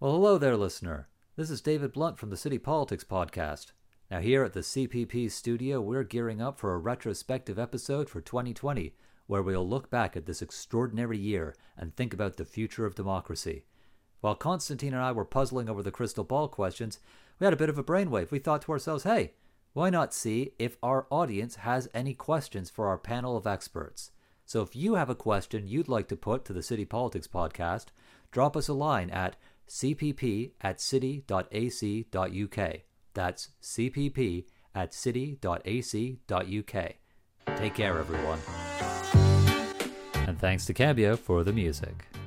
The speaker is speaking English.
Well, hello there, listener. This is David Blunt from the City Politics Podcast. Now, here at the CPP studio, we're gearing up for a retrospective episode for 2020, where we'll look back at this extraordinary year and think about the future of democracy. While Constantine and I were puzzling over the crystal ball questions, we had a bit of a brainwave. We thought to ourselves, hey, why not see if our audience has any questions for our panel of experts? So if you have a question you'd like to put to the City Politics Podcast, drop us a line at cpp at city.ac.uk. That's cpp at city.ac.uk. Take care, everyone. And thanks to Cambio for the music.